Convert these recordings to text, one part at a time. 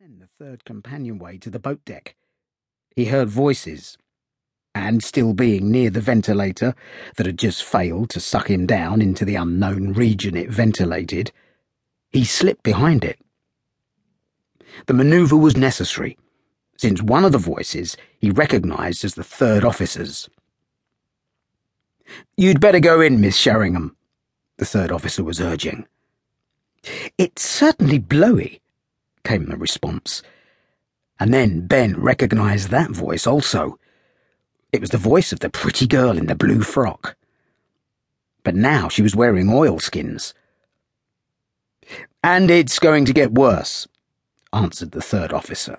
Then the third companionway to the boat deck. He heard voices, and still being near the ventilator that had just failed to suck him down into the unknown region it ventilated, he slipped behind it. The maneuver was necessary, since one of the voices he recognized as the third officer's. You'd better go in, Miss Sheringham, the third officer was urging. It's certainly blowy, came the response. And then Ben recognized that voice also. It was the voice of the pretty girl in the blue frock. But now she was wearing oilskins. And it's going to get worse, answered the third officer.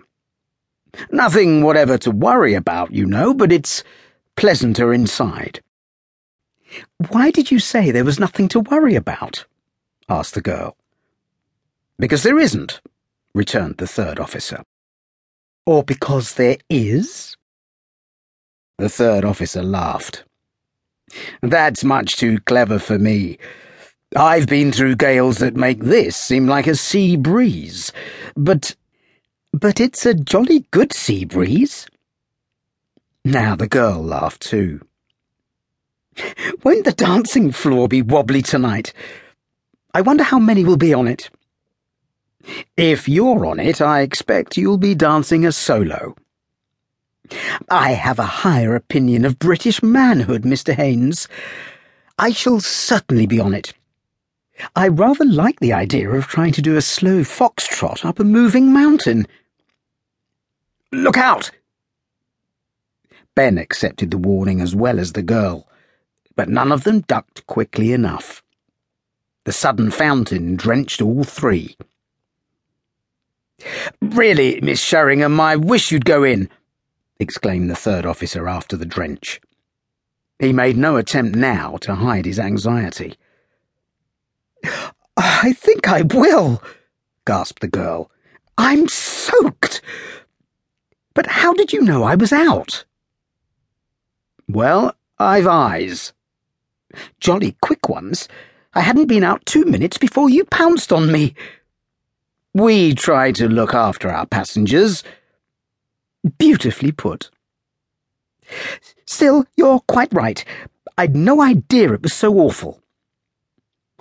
Nothing whatever to worry about, you know, but it's pleasanter inside. Why did you say there was nothing to worry about? asked the girl. Because there isn't, returned the third officer. Or because there is? The third officer laughed. That's much too clever for me. I've been through gales that make this seem like a sea breeze, but. But it's a jolly good sea breeze. Now the girl laughed too. Won't the dancing floor be wobbly tonight? I wonder how many will be on it. If you're on it, I expect you'll be dancing a solo. I have a higher opinion of British manhood, Mr. Haynes. I shall certainly be on it. I rather like the idea of trying to do a slow foxtrot up a moving mountain. Look out! Ben accepted the warning as well as the girl, but none of them ducked quickly enough. The sudden fountain drenched all three. Really, Miss Sheringham, I wish you'd go in, exclaimed the third officer after the drench. He made no attempt now to hide his anxiety. I think I will, gasped the girl. I'm soaked. But how did you know I was out? Well, I've eyes. Jolly quick ones. I hadn't been out two minutes before you pounced on me. We try to look after our passengers. Beautifully put. Still, you're quite right. I'd no idea it was so awful.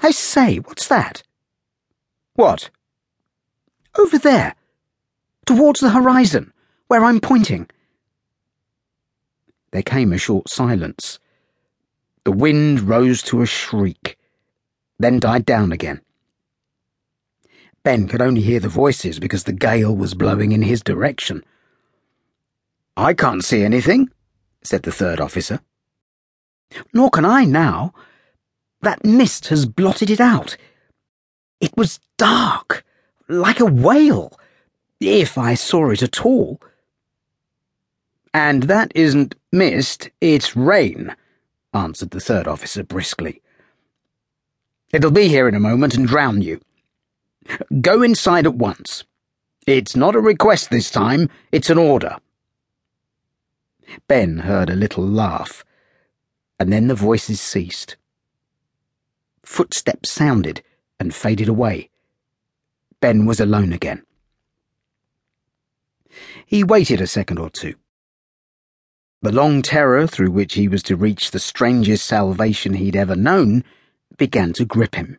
I say, what's that? What? Over there. Towards the horizon, where I'm pointing. There came a short silence. The wind rose to a shriek, then died down again. Ben could only hear the voices because the gale was blowing in his direction. I can't see anything, said the third officer. Nor can I now. That mist has blotted it out. It was dark, like a whale, if I saw it at all. And that isn't mist, it's rain, answered the third officer briskly. It'll be here in a moment and drown you. Go inside at once. It's not a request this time, it's an order. Ben heard a little laugh, and then the voices ceased. Footsteps sounded and faded away. Ben was alone again. He waited a second or two. The long terror through which he was to reach the strangest salvation he'd ever known began to grip him.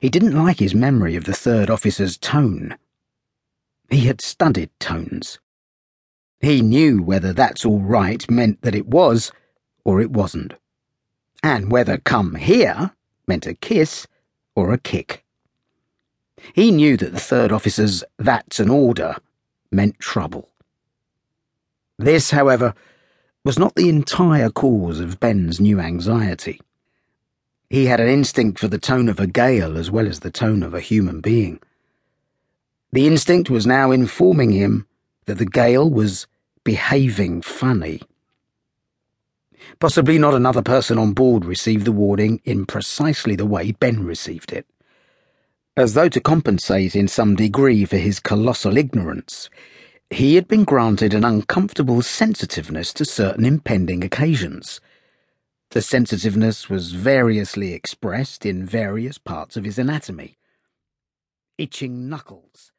He didn't like his memory of the third officer's tone. He had studied tones. He knew whether that's all right meant that it was, or it wasn't. And whether come here meant a kiss or a kick. He knew that the third officer's that's an order meant trouble. This, however, was not the entire cause of Ben's new anxiety. He had an instinct for the tone of a gale as well as the tone of a human being. The instinct was now informing him that the gale was behaving funny. Possibly not another person on board received the warning in precisely the way Ben received it. As though to compensate in some degree for his colossal ignorance, he had been granted an uncomfortable sensitiveness to certain impending occasions the sensitiveness was variously expressed in various parts of his anatomy. Itching knuckles,